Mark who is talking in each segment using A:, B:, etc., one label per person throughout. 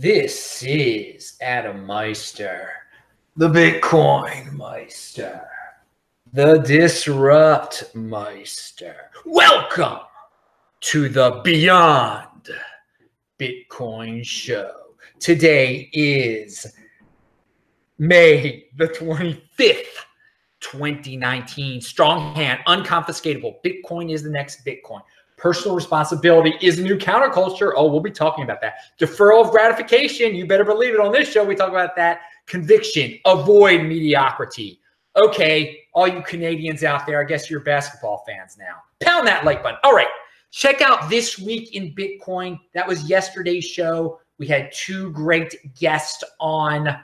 A: This is Adam Meister, the Bitcoin Meister, the Disrupt Meister. Welcome to the Beyond Bitcoin Show. Today is May the 25th, 2019. Strong hand, unconfiscatable. Bitcoin is the next Bitcoin. Personal responsibility is a new counterculture. Oh, we'll be talking about that. Deferral of gratification. You better believe it. On this show, we talk about that. Conviction. Avoid mediocrity. Okay, all you Canadians out there, I guess you're basketball fans now. Pound that like button. All right. Check out This Week in Bitcoin. That was yesterday's show. We had two great guests on.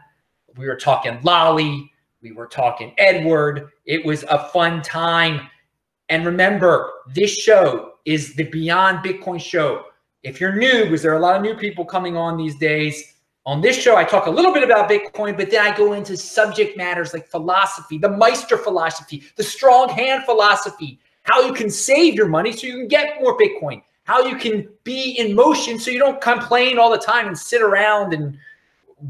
A: We were talking Lolly. We were talking Edward. It was a fun time. And remember, this show is the Beyond Bitcoin show. If you're new, because there are a lot of new people coming on these days, on this show, I talk a little bit about Bitcoin, but then I go into subject matters like philosophy, the Meister philosophy, the strong hand philosophy, how you can save your money so you can get more Bitcoin, how you can be in motion so you don't complain all the time and sit around and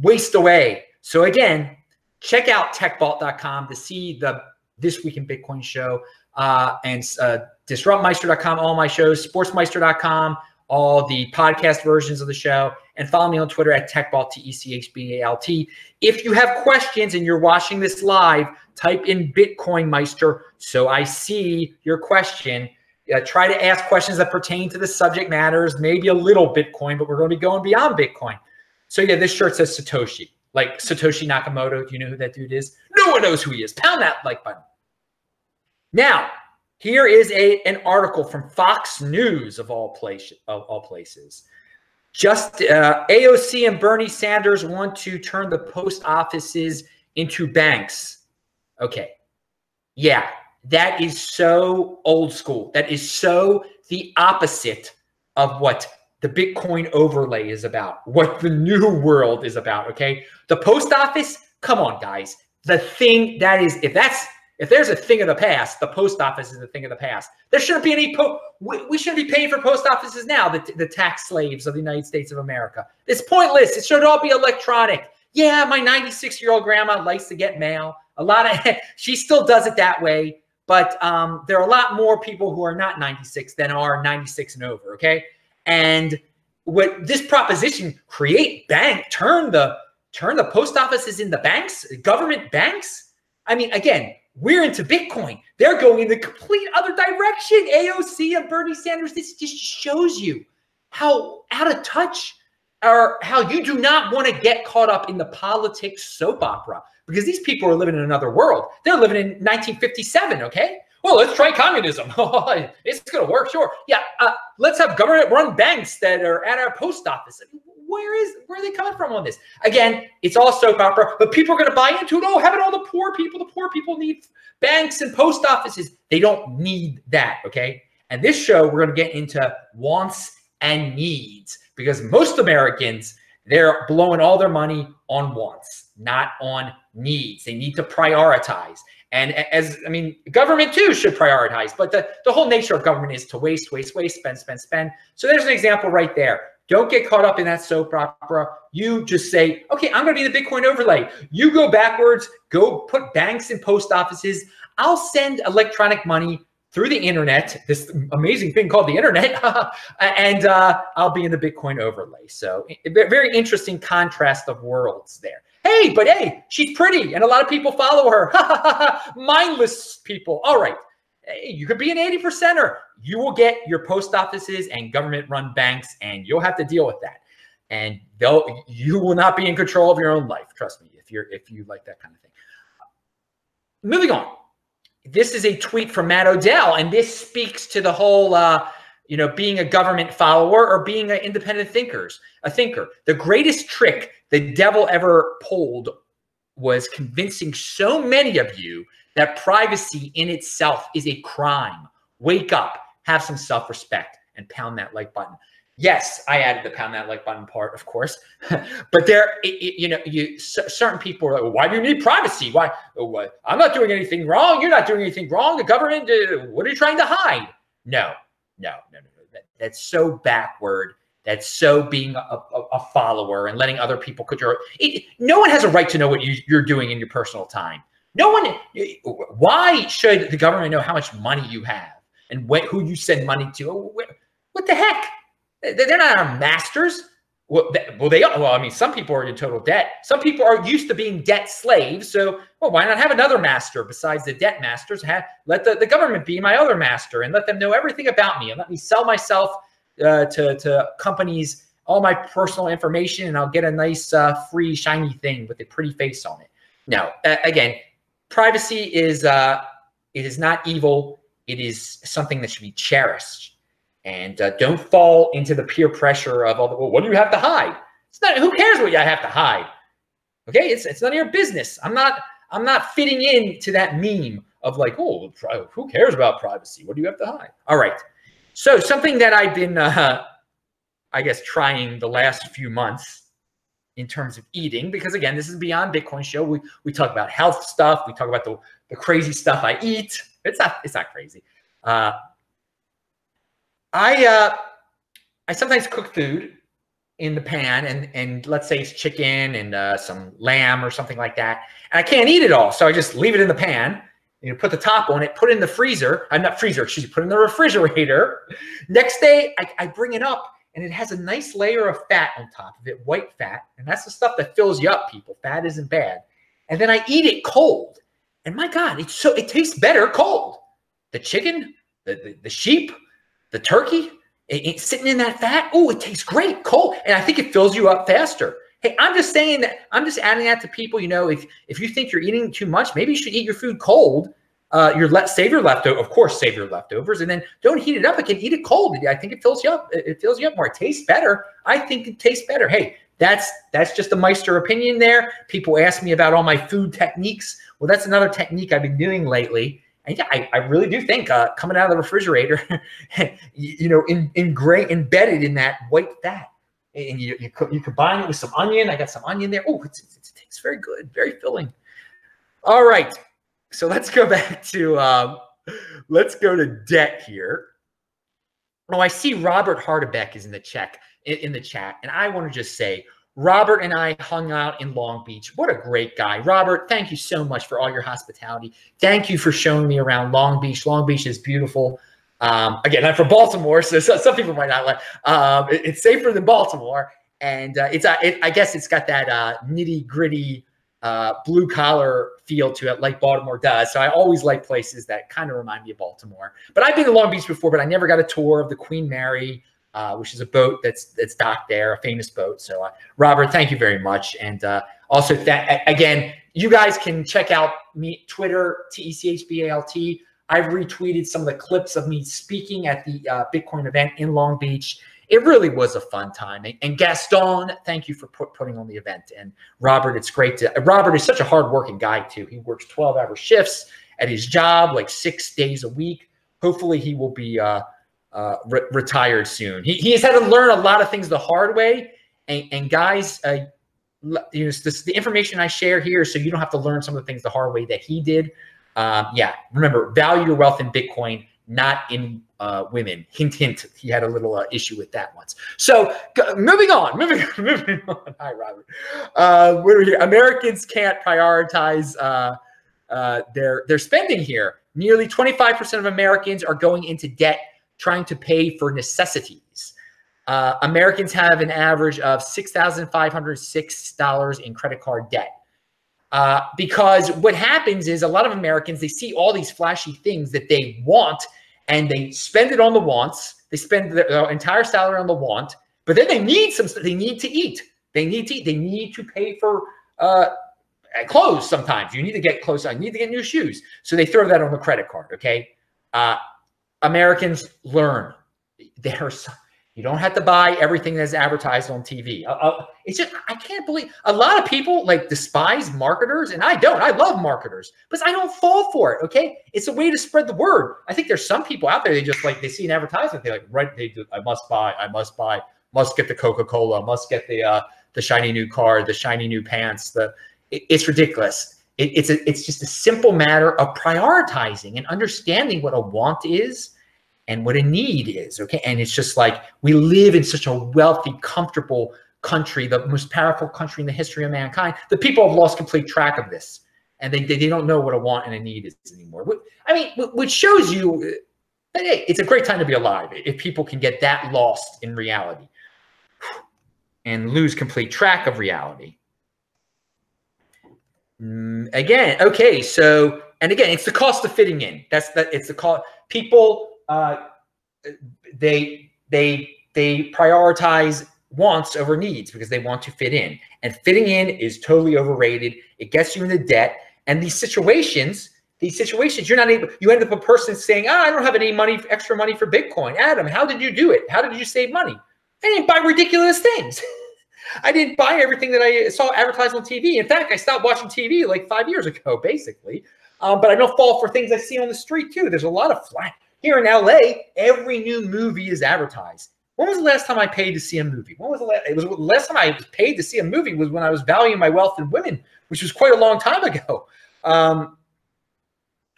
A: waste away. So again, check out techbalt.com to see the This Week in Bitcoin show uh, and uh, disruptmeister.com, all my shows, sportsmeister.com, all the podcast versions of the show, and follow me on Twitter at techbalt, T-E-C-H-B-A-L-T. If you have questions and you're watching this live, type in Bitcoin Meister so I see your question. Uh, try to ask questions that pertain to the subject matters, maybe a little Bitcoin, but we're going to be going beyond Bitcoin. So yeah, this shirt says Satoshi, like Satoshi Nakamoto. Do you know who that dude is? No one knows who he is. Pound that like button. Now, here is a an article from Fox News of all places. Of all places. Just uh, AOC and Bernie Sanders want to turn the post offices into banks. Okay, yeah, that is so old school. That is so the opposite of what the Bitcoin overlay is about, what the new world is about. Okay, the post office. Come on, guys. The thing that is, if that's if there's a thing of the past, the post office is a thing of the past. There shouldn't be any po- we, we shouldn't be paying for post offices now, the, the tax slaves of the United States of America. It's pointless. It should all be electronic. Yeah, my 96 year old grandma likes to get mail. A lot of she still does it that way, but um, there are a lot more people who are not 96 than are 96 and over. Okay, and what this proposition create bank turn the turn the post offices into banks, government banks. I mean, again, we're into Bitcoin. They're going in the complete other direction. AOC and Bernie Sanders. This just shows you how out of touch or how you do not want to get caught up in the politics soap opera because these people are living in another world. They're living in 1957. Okay. Well, let's try communism. it's going to work, sure. Yeah, uh, let's have government-run banks that are at our post office where is where are they coming from on this? Again, it's all soap opera, but people are going to buy into it. Oh, having all the poor people, the poor people need banks and post offices. They don't need that. Okay. And this show, we're going to get into wants and needs because most Americans, they're blowing all their money on wants, not on needs. They need to prioritize. And as I mean, government too should prioritize, but the, the whole nature of government is to waste, waste, waste, spend, spend, spend. So there's an example right there. Don't get caught up in that soap opera. You just say, okay, I'm going to be the Bitcoin overlay. You go backwards, go put banks and post offices. I'll send electronic money through the internet, this amazing thing called the internet, and uh, I'll be in the Bitcoin overlay. So, very interesting contrast of worlds there. Hey, but hey, she's pretty, and a lot of people follow her. Mindless people. All right you could be an 80 percenter. You will get your post offices and government run banks, and you'll have to deal with that. And they'll you will not be in control of your own life. Trust me, if you're if you like that kind of thing. Moving on. This is a tweet from Matt Odell, and this speaks to the whole uh, you know, being a government follower or being an independent thinkers, a thinker. The greatest trick the devil ever pulled was convincing so many of you that privacy in itself is a crime. Wake up, have some self respect, and pound that like button. Yes, I added the pound that like button part, of course, but there, it, it, you know, you certain people are like, "Why do you need privacy? Why? What? I'm not doing anything wrong. You're not doing anything wrong. The government, uh, what are you trying to hide?" No, no, no, no. no. That, that's so backward that's so being a, a, a follower and letting other people control. It, no one has a right to know what you, you're doing in your personal time. No one. Why should the government know how much money you have and who you send money to? What the heck? They're not our masters. Well, well, they. Well, I mean, some people are in total debt. Some people are used to being debt slaves. So, well, why not have another master besides the debt masters? Have let the, the government be my other master and let them know everything about me and let me sell myself uh, to to companies all my personal information and I'll get a nice uh, free shiny thing with a pretty face on it. Now, uh, again, privacy is uh, it is not evil. It is something that should be cherished and uh, don't fall into the peer pressure of all the well, what do you have to hide? It's not who cares what I have to hide. Okay, it's it's none of your business. I'm not I'm not fitting in to that meme of like, oh, who cares about privacy? What do you have to hide? All right. So something that I've been, uh, I guess, trying the last few months in terms of eating, because again, this is beyond Bitcoin show. We we talk about health stuff. We talk about the the crazy stuff I eat. It's not it's not crazy. Uh, I uh, I sometimes cook food in the pan, and and let's say it's chicken and uh, some lamb or something like that, and I can't eat it all, so I just leave it in the pan. You know, put the top on it, put it in the freezer. I'm uh, not freezer, excuse me, put it in the refrigerator. Next day, I, I bring it up, and it has a nice layer of fat on top of it, white fat, and that's the stuff that fills you up. People, fat isn't bad. And then I eat it cold, and my God, it's so it tastes better cold. The chicken, the, the, the sheep, the turkey, it, sitting in that fat. Oh, it tastes great, cold, and I think it fills you up faster. Hey, I'm just saying that I'm just adding that to people. You know, if if you think you're eating too much, maybe you should eat your food cold. Uh, your let save your leftover, of course, save your leftovers, and then don't heat it up again. Eat it cold. I think it fills you up. It fills you up more. It tastes better. I think it tastes better. Hey, that's that's just a Meister opinion there. People ask me about all my food techniques. Well, that's another technique I've been doing lately. And yeah, I, I really do think uh, coming out of the refrigerator, you, you, know, in, in gray, embedded in that white fat, and you, you, you combine it with some onion. I got some onion there. Oh, it tastes very good, very filling. All right, so let's go back to um, let's go to debt here. Oh, I see Robert Hardebeck is in the check in, the chat, and I want to just say Robert and I hung out in Long Beach. What a great guy. Robert, thank you so much for all your hospitality. Thank you for showing me around Long Beach. Long Beach is beautiful. Um, again, I'm from Baltimore, so, so some people might not like um, it, it's safer than Baltimore. And uh, it's, uh, it, I guess it's got that uh, nitty gritty uh, blue collar feel to it, like Baltimore does. So I always like places that kind of remind me of Baltimore. But I've been to Long Beach before, but I never got a tour of the Queen Mary uh, which is a boat that's that's docked there, a famous boat. So, uh, Robert, thank you very much, and uh, also that again, you guys can check out me Twitter T E C H B A L T. I've retweeted some of the clips of me speaking at the uh, Bitcoin event in Long Beach. It really was a fun time. And Gaston, thank you for put, putting on the event. And Robert, it's great to. Robert is such a hardworking guy too. He works twelve hour shifts at his job, like six days a week. Hopefully, he will be uh, uh, re- retired soon. He, he has had to learn a lot of things the hard way. And, and guys, uh, you know, this, the information I share here, so you don't have to learn some of the things the hard way that he did. Um, yeah, remember, value your wealth in Bitcoin, not in uh, women. Hint, hint. He had a little uh, issue with that once. So moving on, moving, moving on. Hi, Robert. Uh, what are we here? Americans can't prioritize uh, uh, their their spending here. Nearly 25% of Americans are going into debt trying to pay for necessities. Uh, Americans have an average of $6,506 in credit card debt. Uh, because what happens is a lot of Americans, they see all these flashy things that they want and they spend it on the wants. They spend their, their entire salary on the want, but then they need some, they need to eat. They need to eat. They need to pay for uh, clothes sometimes. You need to get clothes. I need to get new shoes. So they throw that on the credit card. Okay. Uh, Americans learn. There's you don't have to buy everything that's advertised on TV. Uh, uh, it's just I can't believe a lot of people like despise marketers, and I don't. I love marketers, but I don't fall for it. Okay, it's a way to spread the word. I think there's some people out there they just like they see an advertisement, they like right. They do, I must buy. I must buy. Must get the Coca Cola. Must get the uh, the shiny new car. The shiny new pants. The it, it's ridiculous. It, it's a, it's just a simple matter of prioritizing and understanding what a want is and what a need is. Okay. And it's just like we live in such a wealthy, comfortable country, the most powerful country in the history of mankind. The people have lost complete track of this and they, they, don't know what a want and a need is anymore. I mean, which shows you that hey, it's a great time to be alive if people can get that lost in reality and lose complete track of reality. Mm, again, okay, so and again, it's the cost of fitting in. That's that. It's the cost. People, uh, they they they prioritize wants over needs because they want to fit in, and fitting in is totally overrated. It gets you into debt, and these situations, these situations, you're not able. You end up a person saying, "Ah, I don't have any money, extra money for Bitcoin." Adam, how did you do it? How did you save money? I didn't buy ridiculous things. I didn't buy everything that I saw advertised on TV. In fact, I stopped watching TV like five years ago, basically. Um, but I don't fall for things I see on the street too. There's a lot of flat here in LA. Every new movie is advertised. When was the last time I paid to see a movie? When was the last? It was the last time I was paid to see a movie was when I was valuing my wealth in women, which was quite a long time ago. Um,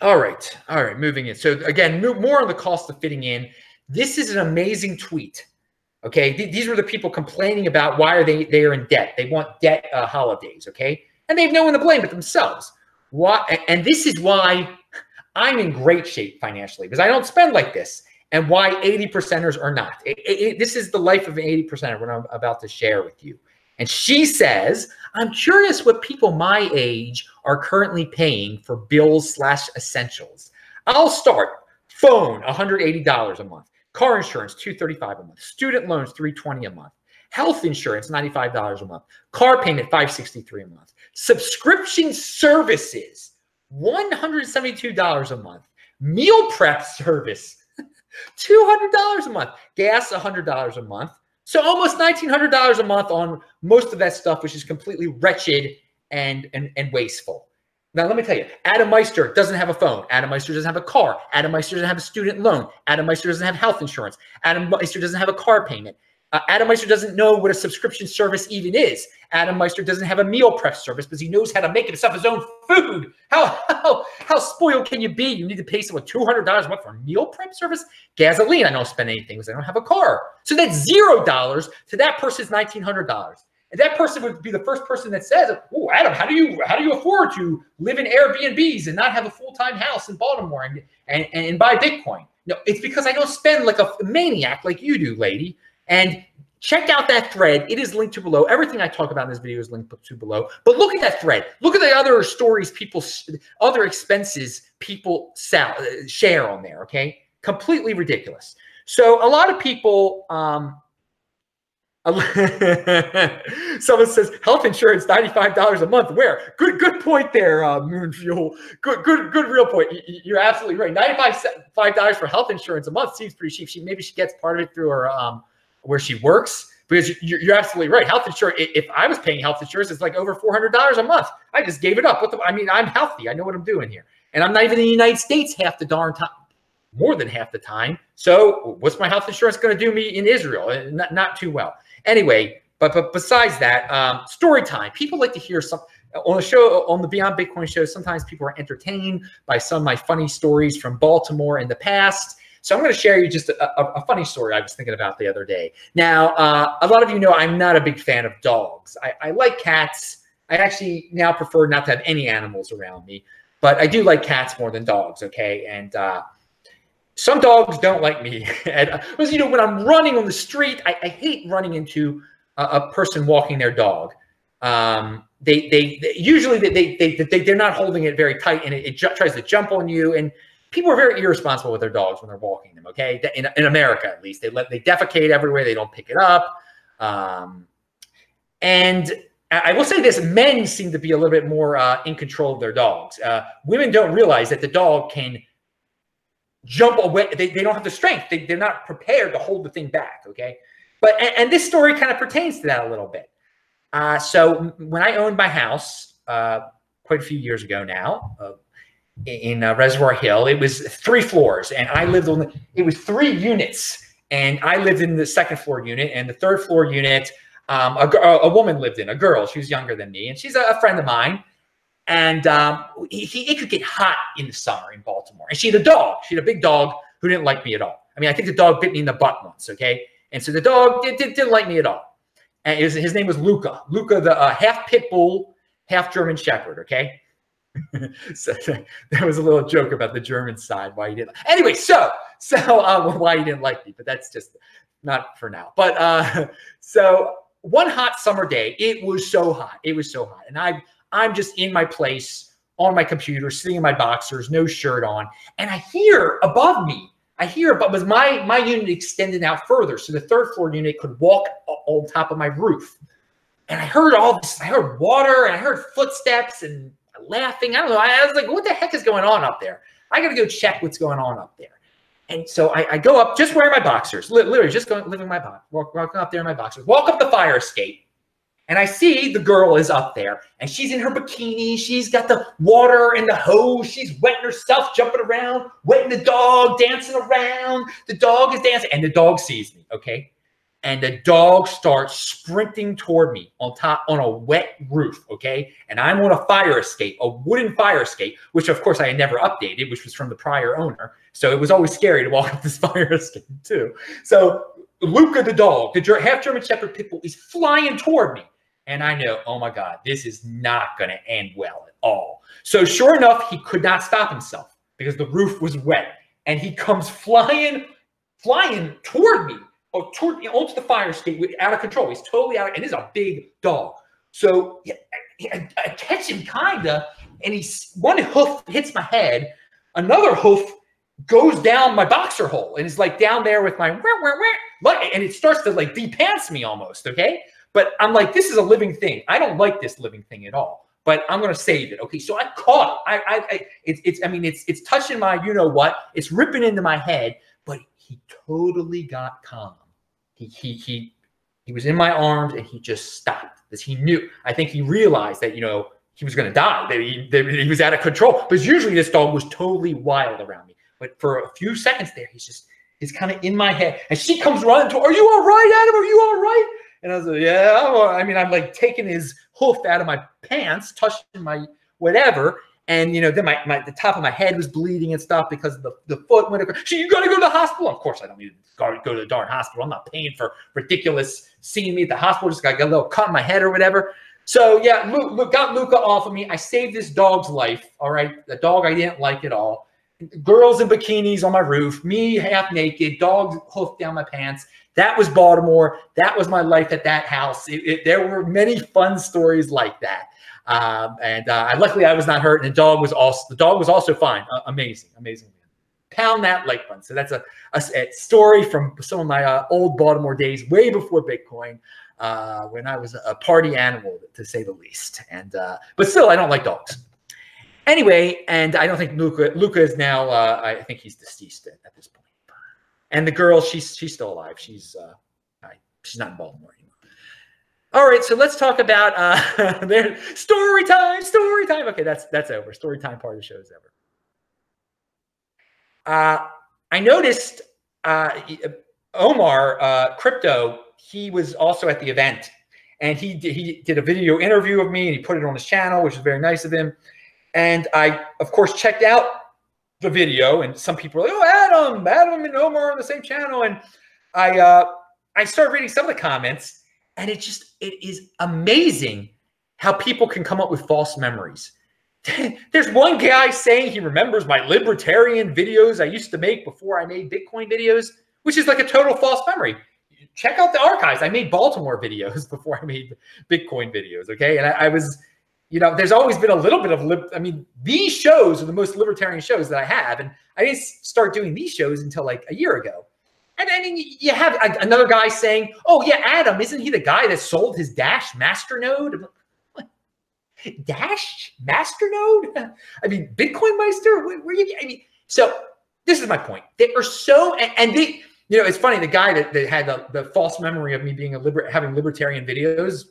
A: all right, all right, moving in. So again, more on the cost of fitting in. This is an amazing tweet. Okay, Th these were the people complaining about why are they they are in debt. They want debt uh, holidays. Okay, and they have no one to blame but themselves. Why? And this is why I'm in great shape financially because I don't spend like this. And why 80 percenters are not. It, it, this is the life of an 80 percenter. What I'm about to share with you. And she says, I'm curious what people my age are currently paying for bills slash essentials. I'll start phone, $180 a month. Car insurance, $235 a month. Student loans, $320 a month. Health insurance, $95 a month. Car payment, $563 a month. Subscription services, $172 a month. Meal prep service, $200 a month. Gas, $100 a month. So almost $1,900 a month on most of that stuff, which is completely wretched and, and, and wasteful. Now, let me tell you, Adam Meister doesn't have a phone. Adam Meister doesn't have a car. Adam Meister doesn't have a student loan. Adam Meister doesn't have health insurance. Adam Meister doesn't have a car payment. Uh, Adam Meister doesn't know what a subscription service even is. Adam Meister doesn't have a meal prep service because he knows how to make himself his own food. How, how, how spoiled can you be? You need to pay someone $200 a month for a meal prep service? Gasoline, I don't spend anything because I don't have a car. So that's $0 to that person's $1,900. And that person would be the first person that says, "Oh, Adam, how do you how do you afford to live in Airbnbs and not have a full time house in Baltimore and, and and buy Bitcoin?" No, it's because I don't spend like a maniac like you do, lady. And check out that thread. It is linked to below. Everything I talk about in this video is linked to below. But look at that thread. Look at the other stories people, other expenses people sell, uh, share on there. Okay, completely ridiculous. So a lot of people. Um, Someone says health insurance ninety five dollars a month. Where? Good, good point there, uh, Moon Fuel. Good, good, good, real point. You're absolutely right. Ninety five dollars for health insurance a month seems pretty cheap. She maybe she gets part of it through her um where she works because you're, you're absolutely right. Health insurance. If I was paying health insurance, it's like over four hundred dollars a month. I just gave it up. What the? I mean, I'm healthy. I know what I'm doing here, and I'm not even in the United States half the darn time more than half the time. So what's my health insurance going to do me in Israel? Not, not too well. Anyway, but but besides that, um, story time. People like to hear some on the show on the Beyond Bitcoin show. Sometimes people are entertained by some of my funny stories from Baltimore in the past. So I'm going to share you just a, a, a, funny story I was thinking about the other day. Now, uh, a lot of you know I'm not a big fan of dogs. I, I like cats. I actually now prefer not to have any animals around me, but I do like cats more than dogs. Okay, and uh, some dogs don't like me. and because uh, you know, when I'm running on the street, I, I hate running into a, a, person walking their dog. Um, they, they, they usually they, they, they, they, they're not holding it very tight and it, it tries to jump on you. And people are very irresponsible with their dogs when they're walking them. Okay. In, in America, at least they let, they defecate everywhere. They don't pick it up. Um, and I will say this: men seem to be a little bit more uh, in control of their dogs. Uh, women don't realize that the dog can jump away. They, they don't have the strength. They, they're not prepared to hold the thing back. Okay. But, and, and this story kind of pertains to that a little bit. Uh, so when I owned my house uh, quite a few years ago now, uh, in uh, Reservoir Hill, it was three floors, and I lived on. It was three units, and I lived in the second floor unit, and the third floor unit, um, a, a, woman lived in, a girl. She was younger than me, and she's a, a friend of mine. And um, he, it could get hot in the summer in Baltimore. And she had a dog. She had a big dog who didn't like me at all. I mean, I think the dog bit me in the butt once. Okay, and so the dog did, did, not like me at all. And his, his name was Luca. Luca, the uh, half pit bull, half German Shepherd. Okay. so there was a little joke about the German side why he didn't. Anyway, so so uh, why he didn't like me, but that's just not for now. But uh, so one hot summer day, it was so hot. It was so hot, and I I'm just in my place on my computer, sitting in my boxers, no shirt on, and I hear above me. I hear, but was my my unit extended out further, so the third floor unit could walk on top of my roof. And I heard all this. I heard water, and I heard footsteps, and laughing. I don't know. I was like, what the heck is going on up there? I got to go check what's going on up there. And so I, I go up, just wearing my boxers, literally just going, living my box, walk, walking up there in my boxers, walk up the fire escape. And I see the girl is up there and she's in her bikini. She's got the water and the hose. She's wetting herself, jumping around, wetting the dog, dancing around. The dog is dancing and the dog sees me. Okay and the dog starts sprinting toward me on top on a wet roof okay? And i'm on a fire escape a wooden fire escape which of course i had never updated which was from the prior owner. So it was always scary to walk up this fire escape too. So luca the dog the half german shepherd pit bull is flying toward me. And i know oh my god this is not going to end well at all. So sure enough he could not stop himself because the roof was wet. And he comes flying flying toward me oh, toward, you know, onto the fire escape out of control. He's totally out, and he's a big dog. So I, I catch him kinda, and he's one hoof hits my head, another hoof goes down my boxer hole, and he's like down there with my wah, wah, wah, and it starts to like depants me almost. Okay, but I'm like, this is a living thing. I don't like this living thing at all. But I'm gonna save it. Okay, so I caught. I, I, I it's, it's. I mean, it's, it's touching my, you know what? It's ripping into my head he totally got calm. He he he he was in my arms and he just stopped because he knew. I think he realized that you know he was going to die. That he, that he was out of control. But usually this dog was totally wild around me. But for a few seconds there, he's just he's kind of in my head. And she comes running to, "Are you all right, Adam? Are you all right?" And I was like, "Yeah." I mean, I'm like taking his hoof out of my pants, touching my whatever, and you know, then my, my the top of my head was bleeding and stuff because the, the foot went across. you gotta go to the hospital. Of course, I don't need to go, go to the darn hospital. I'm not paying for ridiculous seeing me at the hospital. Just got a little cut in my head or whatever. So yeah, Luke, Luke got Luca off of me. I saved this dog's life. All right, the dog I didn't like at all. Girls in bikinis on my roof, me half naked, dog hoofed down my pants. That was Baltimore. That was my life at that house. It, it, there were many fun stories like that. Um, and uh, luckily, I was not hurt, and the dog was also the dog was also fine. Uh, amazing, amazing. Pound that like button. So that's a, a, a, story from some of my uh, old Baltimore days, way before Bitcoin, uh, when I was a party animal, to say the least. And uh, but still, I don't like dogs. Anyway, and I don't think Luca Luca is now. Uh, I think he's deceased at, at, this point. And the girl, she's she's still alive. She's she's not in Baltimore all right, so let's talk about uh, their story time. Story time. Okay, that's that's over. Story time part of the show is over. Uh, I noticed uh, Omar uh, Crypto. He was also at the event, and he did, he did a video interview of me, and he put it on his channel, which was very nice of him. And I, of course, checked out the video, and some people were like, "Oh, Adam, Adam and Omar on the same channel," and I uh, I started reading some of the comments and it just, it is amazing how people can come up with false memories. There's one guy saying he remembers my libertarian videos I used to make before I made Bitcoin videos, which is like a total false memory. Check out the archives. I made Baltimore videos before I made Bitcoin videos. Okay. And I, I was, you know, there's always been a little bit of, lib- I mean, these shows are the most libertarian shows that I have. And I didn't start doing these shows until like a year ago. And then you have another guy saying, "Oh yeah, Adam, isn't he the guy that sold his Dash Masternode?" Dash Masternode? I mean, Bitcoin Meister? Where, where you? I mean, so this is my point. They are so, and, and they, you know, it's funny. The guy that, that had the, the false memory of me being a liber, having libertarian videos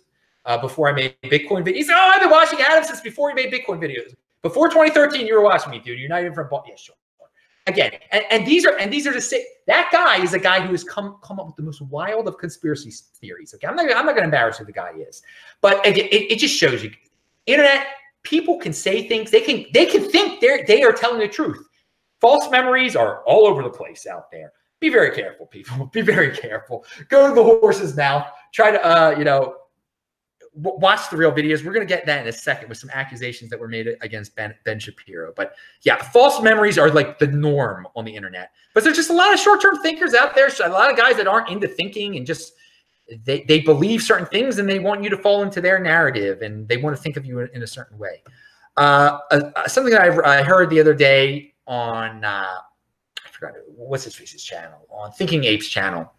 A: uh, before I made Bitcoin videos. He said, "Oh, I've been watching Adam since before he made Bitcoin videos. Before 2013, you were watching me, dude. You're not even from. Yeah, sure again, and, and these are and these are say that guy is a guy who has come come up with the most wild of conspiracy theories. Okay, I'm not I'm not going to embarrass who the guy is, but again, it, it just shows you, internet people can say things they can they can think they're they are telling the truth. False memories are all over the place out there. be very careful, people. Be very careful. Go to the horse's mouth. Try to, uh, you know, watch the real videos. We're going to get that in a second with some accusations that were made against Ben, ben Shapiro. But yeah, false memories are like the norm on the internet. But there's just a lot of short term thinkers out there. A lot of guys that aren't into thinking and just they, they believe certain things and they want you to fall into their narrative and they want to think of you in, in a certain way. Uh, uh, something that I, I, heard the other day on, uh, I forgot, what's his face's channel, on Thinking Apes channel.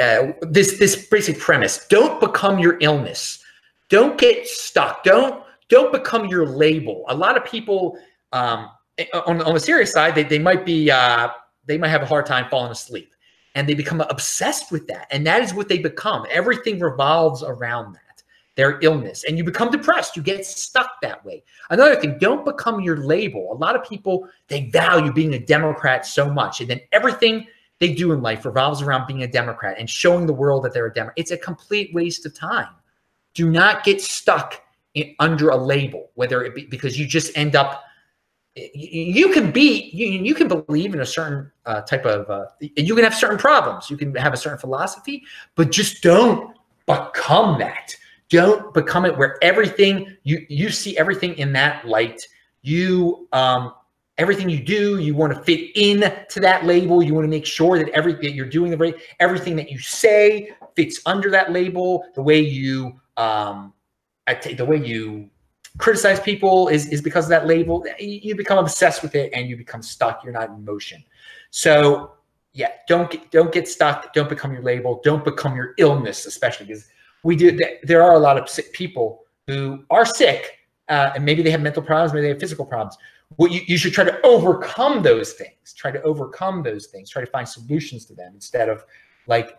A: Uh, this this basic premise: don't become your illness. Don't get stuck. Don't don't become your label. A lot of people um, on on the serious side, they they might be uh, they might have a hard time falling asleep and they become obsessed with that. And that is what they become. Everything revolves around that, their illness. And you become depressed. You get stuck that way. Another thing, don't become your label. A lot of people, they value being a Democrat so much. And then everything they do in life revolves around being a Democrat and showing the world that they're a Democrat. It's a complete waste of time. Do not get stuck in, under a label, whether it be because you just end up you can be you, you can believe in a certain uh, type of uh, you can have certain problems. You can have a certain philosophy but just don't become that. Don't become it where everything you you see everything in that light. You um everything you do you want to fit in to that label. You want to make sure that everything that you're doing the right everything that you say fits under that label the way you um the way you criticize people is, is because of that label. You become obsessed with it and you become stuck. You're not in motion. So yeah, don't get, don't get stuck. Don't become your label. Don't become your illness, especially because we do. There are a lot of sick people who are sick, uh, and maybe they have mental problems, maybe they have physical problems. Well, you, you should try to overcome those things. Try to overcome those things. Try to find solutions to them instead of like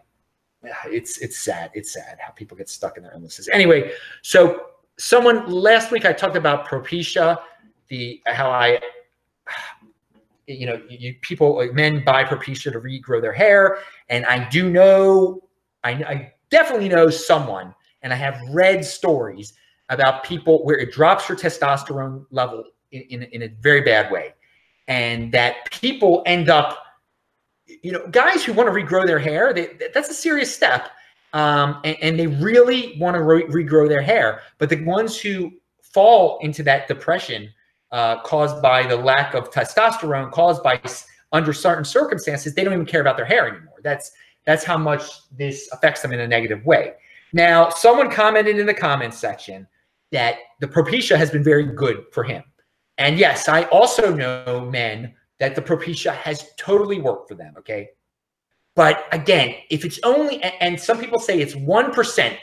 A: it's it's sad. It's sad how people get stuck in their illnesses. Anyway, so someone last week I talked about Propecia, the how I you know you people like men buy Propecia to regrow their hair, and I do know I, I definitely know someone, and I have read stories about people where it drops your testosterone level in, in, in a very bad way, and that people end up you know guys who want to regrow their hair they, that's a serious step um, and, and, they really want to re- regrow their hair. But the ones who fall into that depression uh, caused by the lack of testosterone, caused by under certain circumstances, they don't even care about their hair anymore. That's that's how much this affects them in a negative way. Now, someone commented in the comments section that the Propecia has been very good for him. And yes, I also know men that the Propecia has totally worked for them. Okay. But again, if it's only, and some people say it's 1%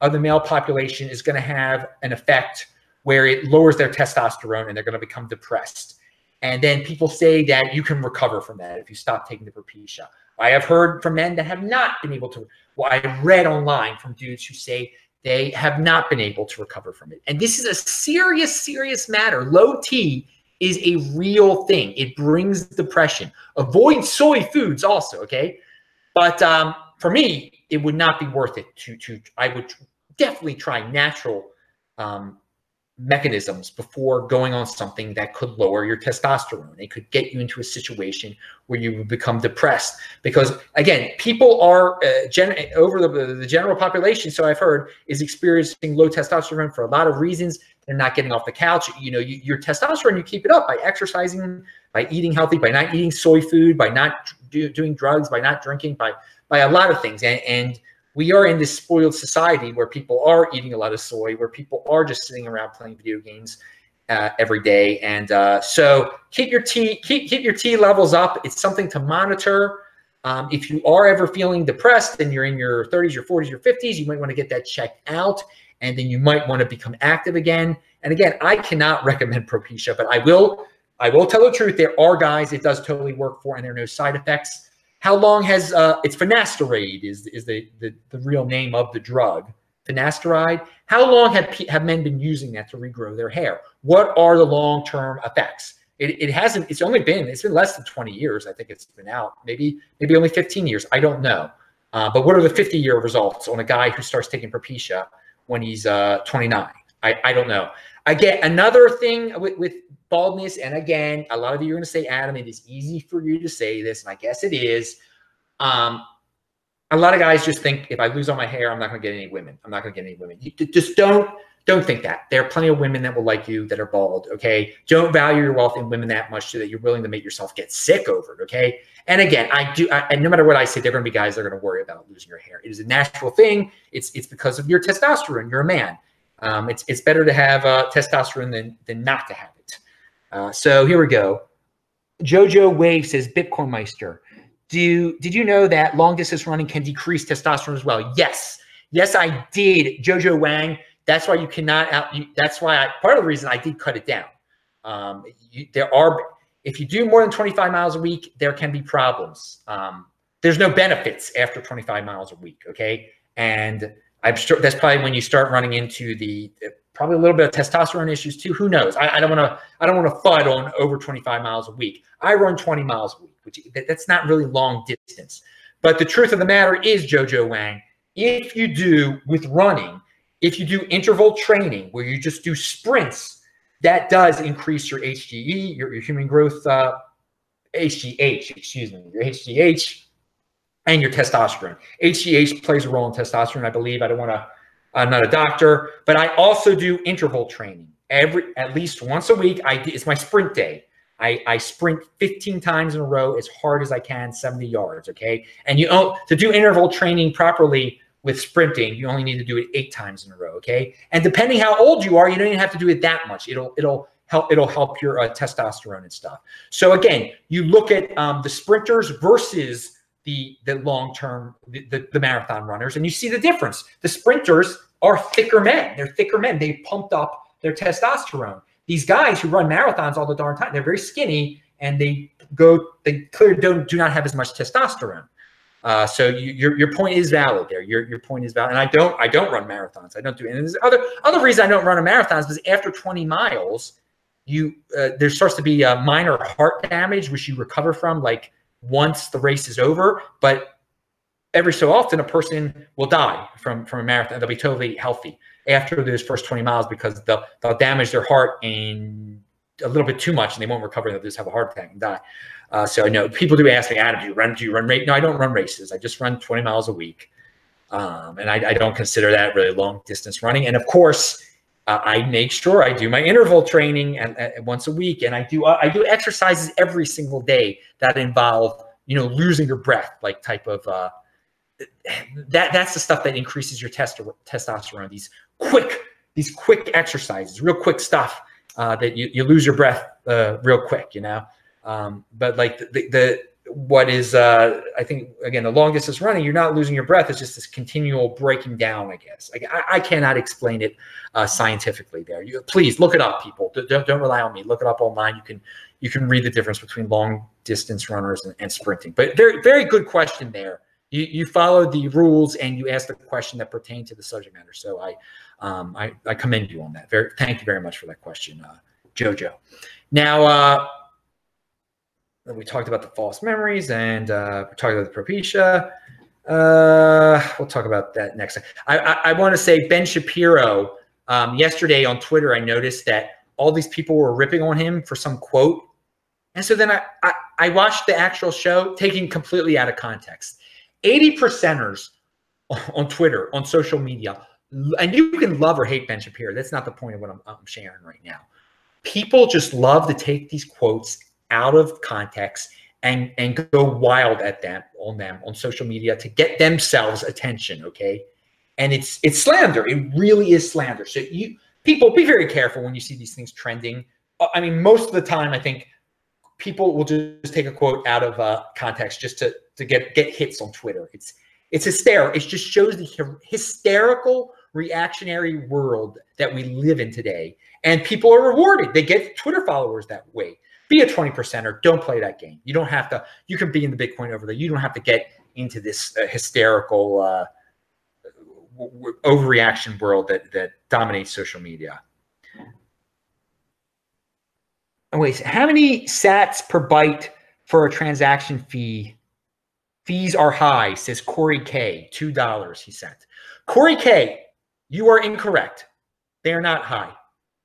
A: of the male population is going to have an effect where it lowers their testosterone and they're going to become depressed. And then people say that you can recover from that if you stop taking the Propecia. I have heard from men that have not been able to, well, I read online from dudes who say they have not been able to recover from it. And this is a serious, serious matter. Low T is a real thing. It brings depression. Avoid soy foods also, okay? But um, for me, it would not be worth it to to. I would definitely try natural um, mechanisms before going on something that could lower your testosterone. It could get you into a situation where you would become depressed. Because again, people are uh, gen- over the, the general population. So I've heard is experiencing low testosterone for a lot of reasons. They're not getting off the couch. You know, you, your testosterone, you keep it up by exercising, by eating healthy, by not eating soy food, by not do, doing drugs, by not drinking, by by a lot of things. And, and we are in this spoiled society where people are eating a lot of soy, where people are just sitting around playing video games uh, every day. And uh, so keep your T keep keep your T levels up. It's something to monitor. Um, if you are ever feeling depressed and you're in your 30s, your 40s, your 50s, you might want to get that checked out, and then you might want to become active again. And again, I cannot recommend Propecia, but I will I will tell the truth. There are guys it does totally work for, and there are no side effects. How long has uh, it's finasteride is is the, the the real name of the drug finasteride? How long have have men been using that to regrow their hair? What are the long term effects? It, it hasn't. It's only been it's been less than twenty years. I think it's been out. Maybe maybe only fifteen years. I don't know. Uh, but what are the 50 year results on a guy who starts taking Propecia when he's uh, 29? I, I don't know. I get another thing with, with baldness. And again, a lot of you are going to say, Adam, it is easy for you to say this. And I guess it is. Um, a lot of guys just think if I lose all my hair, I'm not going to get any women. I'm not going to get any women. You just don't don't think that. There are plenty of women that will like you that are bald. Okay, don't value your wealth in women that much so that you're willing to make yourself get sick over it. Okay, and again, I do. I, and no matter what I say, there are going to be guys that are going to worry about losing your hair. It is a natural thing. It's it's because of your testosterone. You're a man. Um, it's it's better to have uh, testosterone than than not to have it. Uh, so here we go. Jojo Wave says Bitcoin Meister. Do did you know that long distance running can decrease testosterone as well? Yes, yes, I did. Jojo Wang. That's why you cannot out. You, that's why I, part of the reason I did cut it down. Um, you, there are if you do more than 25 miles a week, there can be problems. Um, there's no benefits after 25 miles a week. Okay, and I'm sure that's probably when you start running into the probably a little bit of testosterone issues too. Who knows? I, I don't want to. I don't want to fud on over 25 miles a week. I run 20 miles a week, which that's not really long distance. But the truth of the matter is, Jojo Wang, if you do with running, if you do interval training where you just do sprints, that does increase your HGE, your, your human growth, uh, HGH, excuse me, your HGH and your testosterone. HGH plays a role in testosterone, I believe. I don't want to I'm not a doctor, but I also do interval training every at least once a week. I it's my sprint day. I, I sprint 15 times in a row as hard as I can, 70 yards. Okay, and you know to do interval training properly with sprinting, you only need to do it eight times in a row. Okay, and depending how old you are, you don't even have to do it that much. It'll it'll help it'll help your uh, testosterone and stuff. So again, you look at um, the sprinters versus the the long term the, the, the marathon runners, and you see the difference. The sprinters are thicker men. They're thicker men. They pumped up their testosterone. These guys who run marathons all the darn time, they're very skinny and they go, they clearly don't do not have as much testosterone. Uh, so you, your your point is valid there. Your your point is valid, and I don't I don't run marathons. I don't do. And there's other other reason I don't run a marathon is because after 20 miles, you uh, there starts to be a minor heart damage, which you recover from like once the race is over. But every so often a person will die from from a marathon. They'll be totally healthy after those first 20 miles because they'll they'll damage their heart and a little bit too much and they won't recover. And they'll just have a heart attack and die. Uh, so I know people do ask me, Adam, do you run? Do you run race? No, I don't run races. I just run 20 miles a week, um, and I, I, don't consider that really long distance running. And of course, uh, I make sure I do my interval training and, and once a week, and I do uh, I do exercises every single day that involve you know losing your breath, like type of uh, that that's the stuff that increases your test, testosterone. These quick, these quick exercises, real quick stuff uh, that you, you lose your breath uh, real quick, you know. Um, but like the, the, the what is uh, I think again the long distance running, you're not losing your breath. It's just this continual breaking down. I guess like, I, I cannot explain it uh, scientifically. There, you please look it up, people. Don't, don't rely on me. Look it up online. You can you can read the difference between long distance runners and, and sprinting. But very very good question there you you followed the rules and you asked the question that pertained to the subject matter. So I um, I, I commend you on that. Very thank you very much for that question, uh, Jojo. Now uh, we talked about the false memories and uh, we talked about the propecia. Uh, we'll talk about that next. I, I, I want to say Ben Shapiro. Um, yesterday on Twitter, I noticed that all these people were ripping on him for some quote. And so then I, I, I watched the actual show taken completely out of context. 80 percenters on Twitter, on social media, and you can love or hate Ben Shapiro. That's not the point of what I'm, I'm sharing right now. People just love to take these quotes out of context and and go wild at them on them on social media to get themselves attention. Okay, and it's it's slander. It really is slander. So you people be very careful when you see these things trending. Uh, I mean, most of the time, I think people will just take a quote out of uh, context just to to get get hits on Twitter. It's it's hysterical. It just shows the hysterical reactionary world that we live in today. And people are rewarded. They get Twitter followers that way. Be a 20 percenter. Don't play that game. You don't have to, you can be in the Bitcoin over there. You don't have to get into this uh, hysterical uh, overreaction world that, that dominates social media. Oh, wait, how many sats per byte for a transaction fee Fees are high, says Corey K. $2 he sent. Corey K, you are incorrect. They are not high.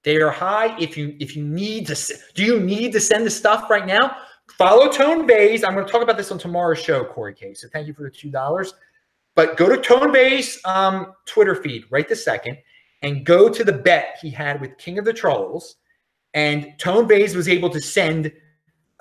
A: They are high if you if you need to do you need to send the stuff right now? follow Tone Vays. I'm going to talk about this on tomorrow's show, Corey K. So thank you for the two dollars. But go to Tone Vays' um, Twitter feed right this second and go to the bet he had with King of the Trolls. And Tone Vays was able to send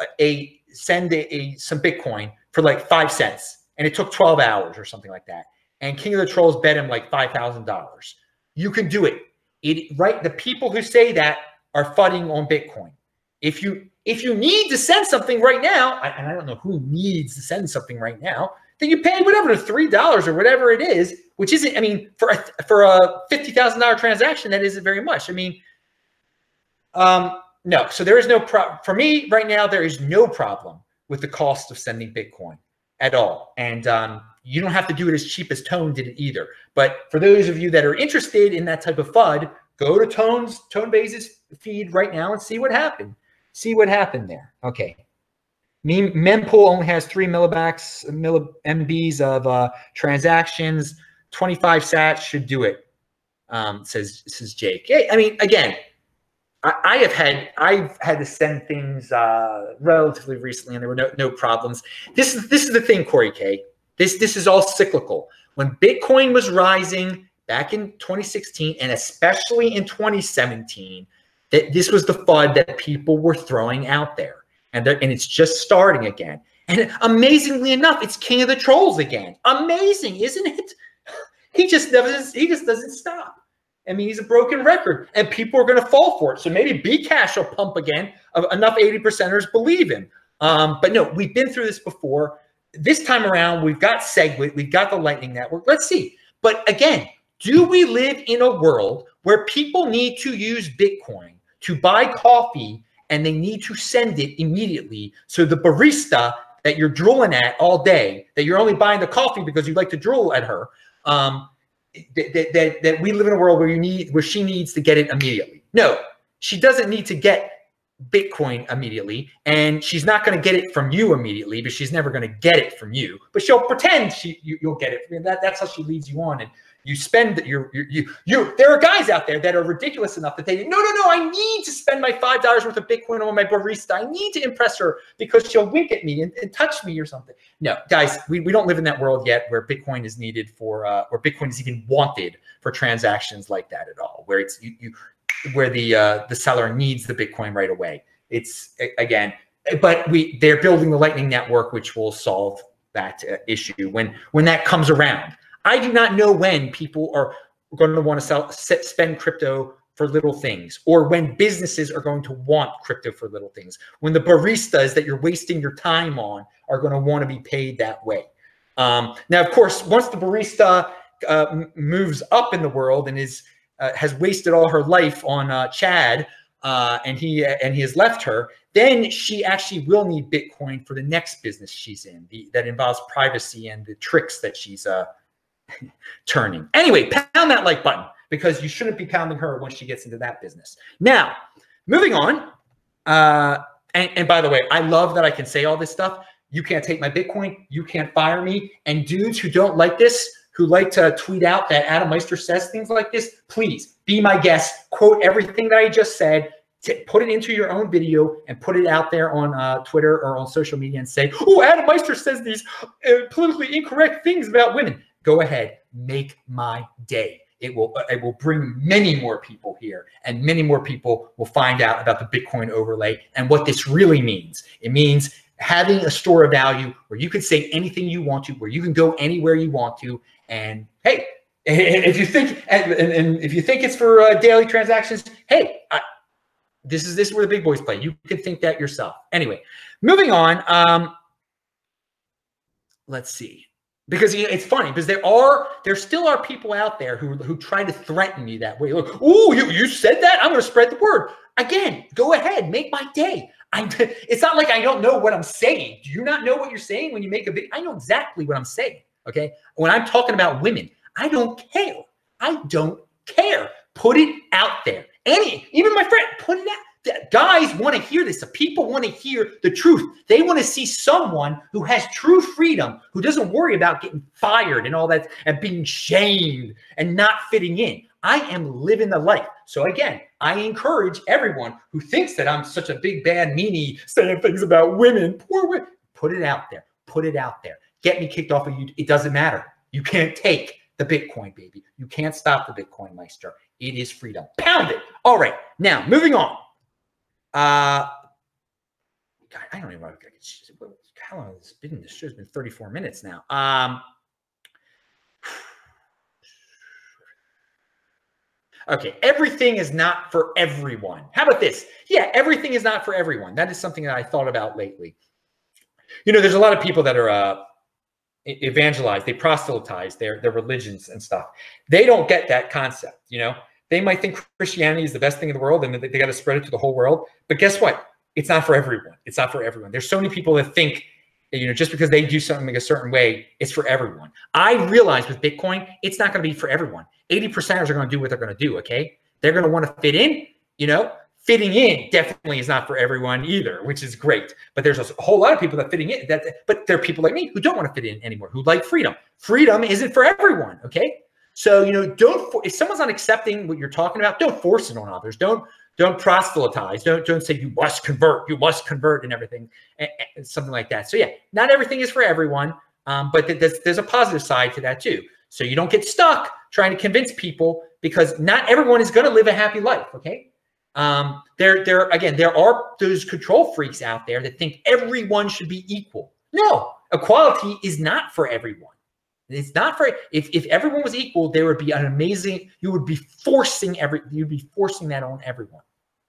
A: a, a send a, a, some Bitcoin for like five cents, and it took 12 hours or something like that. And King of the Trolls bet him like five thousand dollars. You can do it. It right. The people who say that are fudding on Bitcoin. If you if you need to send something right now, and I don't know who needs to send something right now, then you pay whatever three dollars or whatever it is, which isn't. I mean, for a, for a fifty thousand dollar transaction, that isn't very much. I mean, um, no. So there is no problem for me right now. There is no problem with the cost of sending Bitcoin at all, and um, you don't have to do it as cheap as Tone did it either. But for those of you that are interested in that type of FUD, go to Tone's Tone Vays' feed right now and see what happened. See what happened there. Okay. Mempool only has three millibacks, milli, MBs of uh, transactions. 25 sats should do it. Um, says says Jake. Hey, I mean, again, I, have had I've had to send things uh, relatively recently, and there were no, no problems. This is this is the thing, Corey K. This this is all cyclical. When Bitcoin was rising back in 2016, and especially in 2017, that this was the FUD that people were throwing out there, and and it's just starting again. And amazingly enough, it's King of the Trolls again. Amazing, isn't it? He just never he just doesn't stop. I mean, he's a broken record, and people are going to fall for it. So maybe B Cash will pump again. Enough 80 percenters believe him. Um, but no, we've been through this before. This time around, we've got Segwit, we've got the Lightning Network. Let's see. But again, do we live in a world where people need to use Bitcoin to buy coffee and they need to send it immediately. So the barista that you're drooling at all day, that you're only buying the coffee because you like to drool at her, um, that, that, that we live in a world where you need where she needs to get it immediately. No, she doesn't need to get Bitcoin immediately, and she's not going to get it from you immediately, but she's never going to get it from you. But she'll pretend she you, will get it. That, that's how she leads you on, and you spend your, you you there are guys out there that are ridiculous enough that they no no no I need to spend my five dollars worth of Bitcoin on my barista. I need to impress her because she'll wink at me and, and, touch me or something. No, guys, we, we don't live in that world yet where Bitcoin is needed for uh, where Bitcoin is even wanted for transactions like that at all. Where it's you, you where the uh, the seller needs the Bitcoin right away. It's again, but we they're building the Lightning Network, which will solve that uh, issue when when that comes around. I do not know when people are going to want to sell, spend crypto for little things, or when businesses are going to want crypto for little things. When the baristas that you're wasting your time on are going to want to be paid that way. Um, now, of course, once the barista uh, moves up in the world and is uh, has wasted all her life on uh, Chad, uh, and he and he has left her, then she actually will need Bitcoin for the next business she's in the, that involves privacy and the tricks that she's uh, turning. Anyway, pound that like button because you shouldn't be pounding her once she gets into that business. Now, moving on. Uh, and, and by the way, I love that I can say all this stuff. You can't take my Bitcoin. You can't fire me. And dudes who don't like this, who like to tweet out that Adam Meister says things like this, please be my guest. Quote everything that I just said. put it into your own video and put it out there on uh, Twitter or on social media and say, "Oh, Adam Meister says these uh, politically incorrect things about women." Go ahead, make my day. It will it will bring many more people here, and many more people will find out about the Bitcoin overlay and what this really means. It means having a store of value where you can say anything you want to, where you can go anywhere you want to, and hey, if you think and, and if you think it's for uh, daily transactions, hey, I, this is this is where the big boys play. You can think that yourself. Anyway, moving on. Um, let's see because it's funny because there are there still are people out there who who try to threaten me that way. Like, oh, you you said that? I'm going to spread the word. Again, go ahead, make my day. I, it's not like I don't know what I'm saying. Do you not know what you're saying when you make a video? I know exactly what I'm saying. Okay, when I'm talking about women, I don't care. I don't care. Put it out there. Any, even my friend, put it out guys want to hear this. The people want to hear the truth. They want to see someone who has true freedom, who doesn't worry about getting fired and all that and being shamed and not fitting in. I am living the life. So again, I encourage everyone who thinks that I'm such a big bad meanie saying things about women, poor women, put it out there. Put it out there. Get me kicked off of you. It doesn't matter. You can't take the Bitcoin, baby. You can't stop the Bitcoin Meister. It is freedom. Pound it. All right. Now, moving on. Uh, God, I don't even know. How long has this been? This show's been 34 minutes now. Um, Okay, everything is not for everyone. How about this? Yeah, everything is not for everyone. That is something that I thought about lately. You know, there's a lot of people that are uh, evangelized, they proselytize their their religions and stuff. They don't get that concept. You know, they might think Christianity is the best thing in the world and they, they got to spread it to the whole world. But guess what? It's not for everyone. It's not for everyone. There's so many people that think you know, just because they do something a certain way, it's for everyone. I realize with Bitcoin, it's not going to be for everyone. 80 percenters are going to do what they're going to do. Okay. They're going to want to fit in, you know, fitting in definitely is not for everyone either, which is great. But there's a whole lot of people that fitting in that, but there are people like me who don't want to fit in anymore, who like freedom. Freedom isn't for everyone. Okay. So, you know, don't, if someone's not accepting what you're talking about, don't force it on others. Don't, don't proselytize. Don't don't say you must convert. You must convert and everything, and, and something like that. So yeah, not everything is for everyone, um, but there's there's a positive side to that too. So you don't get stuck trying to convince people because not everyone is going to live a happy life. Okay. Um, there, there again, there are those control freaks out there that think everyone should be equal. No, equality is not for everyone. It's not for if if everyone was equal, there would be an amazing. You would be forcing every. You'd be forcing that on everyone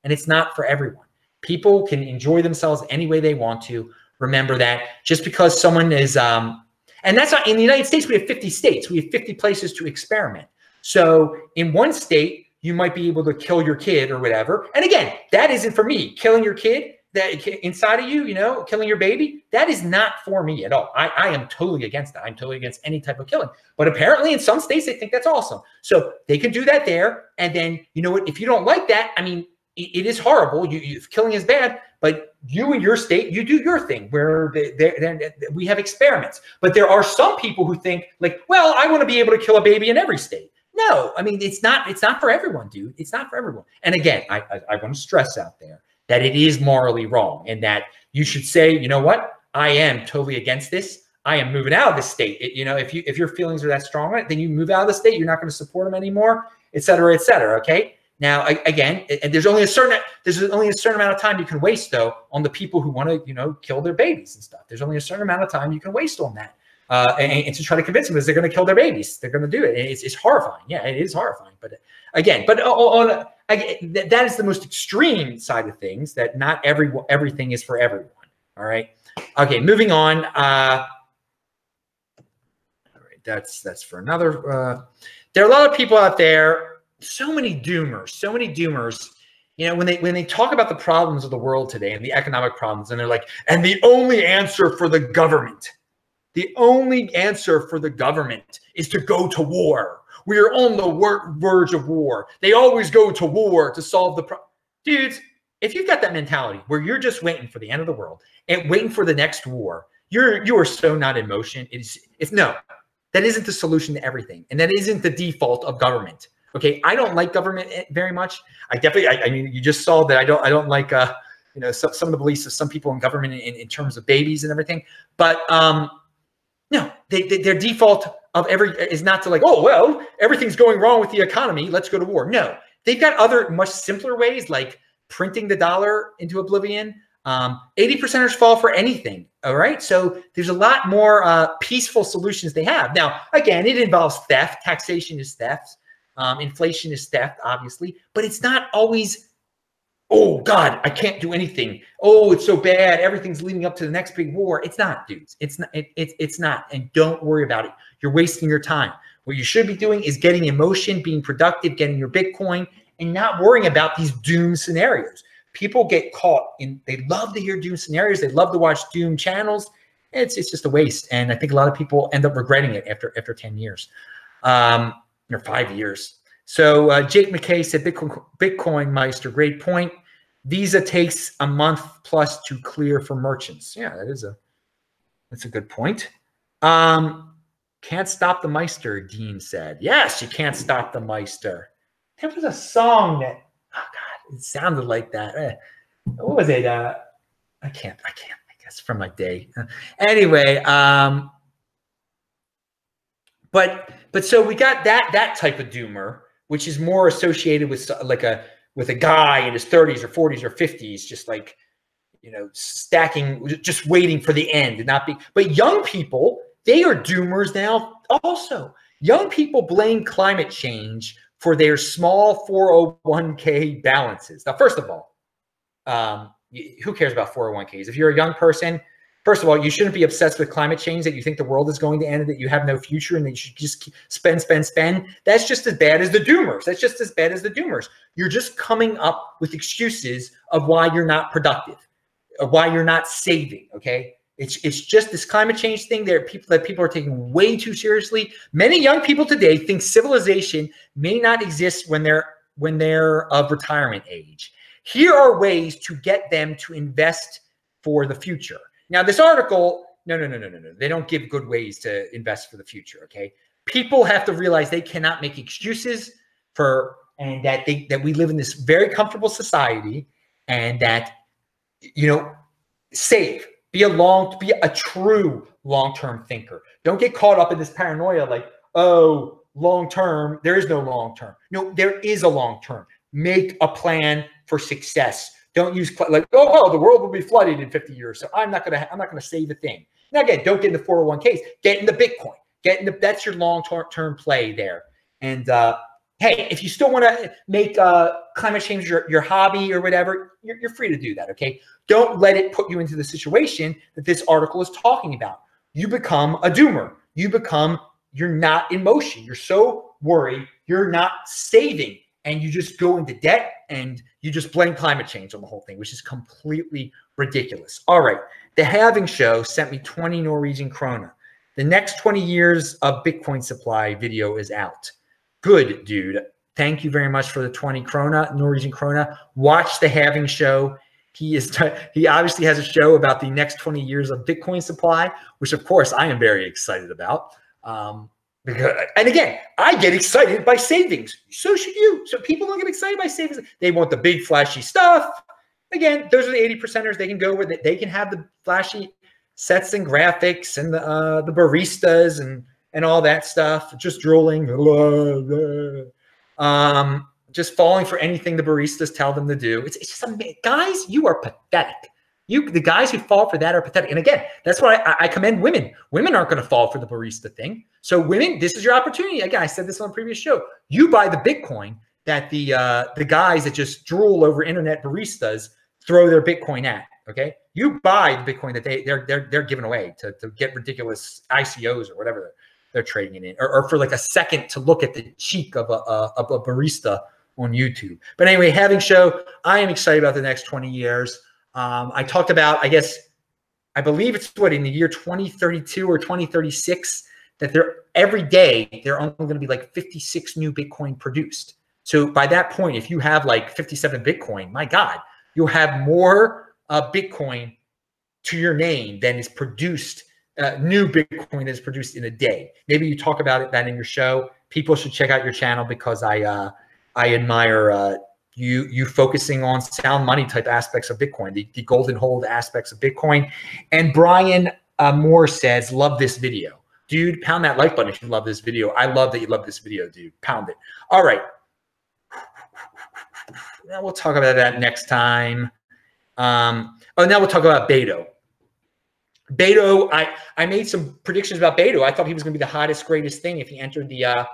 A: and it's not for everyone. People can enjoy themselves any way they want to. Remember that just because someone is, um, and that's not in the United States, we have 50 states, we have 50 places to experiment. So in one state, you might be able to kill your kid or whatever. And again, that isn't for me. Killing your kid that inside of you, you know, killing your baby, that is not for me at all. I, I am totally against that. I'm totally against any type of killing. But apparently in some states, they think that's awesome. So they can do that there. And then, you know what, if you don't like that, I mean, it is horrible. You, you, killing is bad, but you in your state, you do your thing. Where they, they, they, we have experiments, but there are some people who think like, well, I want to be able to kill a baby in every state. No, I mean it's not. It's not for everyone, dude. It's not for everyone. And again, I, I, I want to stress out there that it is morally wrong, and that you should say, you know what, I am totally against this. I am moving out of the state. It, you know, if you if your feelings are that strong, then you move out of the state. You're not going to support them anymore, et cetera, et cetera. Okay. Now, again, and there's only a certain there's only a certain amount of time you can waste though on the people who want to you know kill their babies and stuff. There's only a certain amount of time you can waste on that, uh, and, and, to try to convince them is they're going to kill their babies. They're going to do it. It's, it's horrifying. Yeah, it is horrifying. But again, but on, that is the most extreme side of things. That not every everything is for everyone. All right. Okay, moving on. Uh, all right, that's that's for another. Uh, there are a lot of people out there so many doomers, so many doomers. You know, when they when they talk about the problems of the world today and the economic problems, and they're like, and the only answer for the government, the only answer for the government is to go to war. We are on the verge of war. They always go to war to solve the problem. Dudes, if you've got that mentality where you're just waiting for the end of the world and waiting for the next war, you're you are so not in motion. It's no, that isn't the solution to everything, and that isn't the default of government. Okay, I don't like government eh, very much. I definitely, I, I mean, you just saw that I don't, I don't like, uh, you know, some, some of the beliefs of some people in government in, in terms of babies and everything. But um, no, they, they, their default of every is not to like, oh well, everything's going wrong with the economy. Let's go to war. No, they've got other much simpler ways like printing the dollar into oblivion. Um, 80 percenters fall for anything. All right. So there's a lot more uh, peaceful solutions they have. Now, again, it involves theft. Taxation is theft. Um, inflation is theft, obviously, but it's not always, oh God, I can't do anything. Oh, it's so bad. Everything's leading up to the next big war. It's not, dudes. It's not. It, it, it's not. And don't worry about it. You're wasting your time. What you should be doing is getting emotion, being productive, getting your Bitcoin, and not worrying about these doom scenarios. People get caught in. They love to hear doom scenarios. They love to watch doom channels. It's it's just a waste, and I think a lot of people end up regretting it after after ten years. Um, or five years. So uh, Jake McKay said, Bitcoin, Bitcoin Meister, great point. Visa takes a month plus to clear for merchants. Yeah, that is a that's a good point. Um, can't stop the Meister, Dean said. Yes, you can't stop the Meister. there was a song that oh god, it sounded like that. Eh, what was it? Uh, I can't. I can't. I guess from my day. Uh, anyway, um, but but so we got that that type of doomer, which is more associated with like a with a guy in his 30s or 40s or 50s, just like you know, stacking, just waiting for the end and not be. But young people, they are doomers now. Also, young people blame climate change for their small 401k balances. Now, first of all, um, who cares about 401ks? If you're a young person, first of all, you shouldn't be obsessed with climate change that you think the world is going to end, that you have no future, and that you should just spend, spend, spend. That's just as bad as the doomers. That's just as bad as the doomers. You're just coming up with excuses of why you're not productive, why you're not saving. Okay. It's, it's just this climate change thing there people that people are taking way too seriously. Many young people today think civilization may not exist when they're when they're of retirement age. Here are ways to get them to invest for the future. Now, this article, no, no, no, no, no, no. They don't give good ways to invest for the future. Okay. People have to realize they cannot make excuses for and that they that we live in this very comfortable society and that you know save be a long, be a true long-term thinker. Don't get caught up in this paranoia like, oh, long term, there is no long term. No, there is a long term. Make a plan for success. Don't use like, oh, well, the world will be flooded in 50 years, so I'm not gonna, I'm not gonna save a thing. Now again, don't get in the 401ks. Get in the Bitcoin. Get in the, that's your long-term play there. And uh, hey, if you still want to make uh, climate change your, your hobby or whatever, you're, you're free to do that. Okay. Don't let it put you into the situation that this article is talking about. You become a doomer. You become, you're not in motion. You're so worried, you're not saving, and you just go into debt and you just blame climate change on the whole thing, which is completely ridiculous. All right. The Halving Show sent me 20 Norwegian krona. The next 20 years of Bitcoin supply video is out. Good, dude. Thank you very much for the 20 krona, Norwegian krona. Watch the Halving show. He is he obviously has a show about the next 20 years of Bitcoin supply, which of course I am very excited about. Um, because, and again, I get excited by savings. So should you. So people don't get excited by savings. They want the big flashy stuff. Again, those are the 80 percenters. They can go it. They can have the flashy sets and graphics and the uh, the baristas and and all that stuff, just drooling, um, just falling for anything the baristas tell them to do. It's, it's just amazing. guys, you are pathetic. You, the guys who fall for that are pathetic. And again, that's why I, I commend women. Women aren't going to fall for the barista thing. So women, this is your opportunity. Again, I said this on a previous show. You buy the Bitcoin that the uh, the guys that just drool over internet baristas throw their Bitcoin at. Okay, you buy the Bitcoin that they they're they're they're giving away to, to get ridiculous ICOs or whatever they're trading it in, or, or, for like a second to look at the cheek of a, a, of a barista on YouTube. But anyway, Halving show, I am excited about the next 20 years. Um, I talked about, I guess, I believe it's what in the year 2032 or 2036 that there every day there are only going to be like 56 new Bitcoin produced. So by that point, if you have like 57 Bitcoin, my God, you'll have more uh, Bitcoin to your name than is produced uh, new Bitcoin is produced in a day. Maybe you talk about it that in your show. People should check out your channel because I uh, I admire uh, you you focusing on sound money type aspects of Bitcoin, the, the golden hold aspects of Bitcoin. And Brian uh, Moore says, "Love this video, dude. Pound that like button if you love this video. I love that you love this video, dude. Pound it. All right. Now we'll talk about that next time. Um, oh, now we'll talk about Beto. Beto, I, I made some predictions about Beto. I thought he was going to be the hottest, greatest thing if he entered the uh,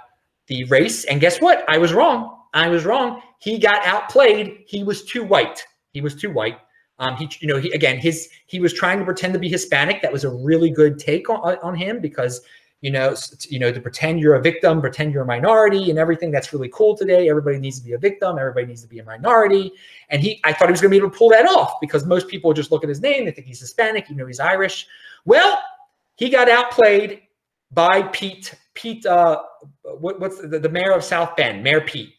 A: the race. And guess what? I was wrong. I was wrong. He got outplayed. He was too white. He was too white. Um, he, you know, he again, his he was trying to pretend to be Hispanic. That was a really good take on, on him because you know, you know, to pretend you're a victim, pretend you're a minority and everything. That's really cool today. Everybody needs to be a victim. Everybody needs to be a minority. And he, I thought he was going to be able to pull that off because most people just look at his name. They think he's Hispanic. You know, he's Irish. Well, he got outplayed by Pete, Pete, uh, what, what's the, the mayor of South Bend, Mayor Pete.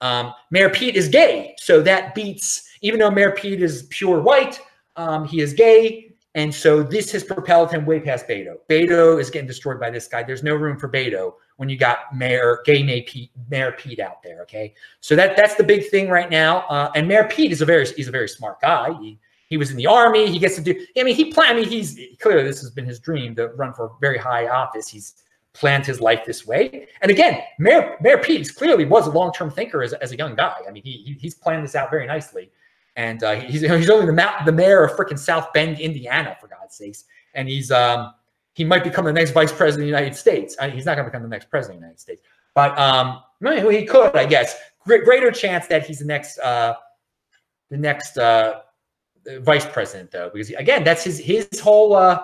A: Um, mayor Pete is gay. So that beats, even though Mayor Pete is pure white, um, he is gay and so this has propelled him way past Beto. Beto is getting destroyed by this guy. There's no room for Beto when you got Mayor Gay Mayor Pete, Mayor Pete out there. Okay, so that that's the big thing right now. Uh, and Mayor Pete is a very he's a very smart guy. He he was in the army. He gets to do. I mean, he planned. I mean, he's clearly this has been his dream to run for very high office. He's planned his life this way. And again, Mayor Mayor Pete clearly was a long term thinker as, as a young guy. I mean, he, he's planned this out very nicely. And uh, he's he's only the the mayor of freaking South Bend, Indiana, for God's sakes. And he's um he might become the next vice president of the United States. I mean, he's not going to become the next president of the United States, but um he could, I guess. greater chance that he's the next uh the next uh vice president though, because again, that's his his whole uh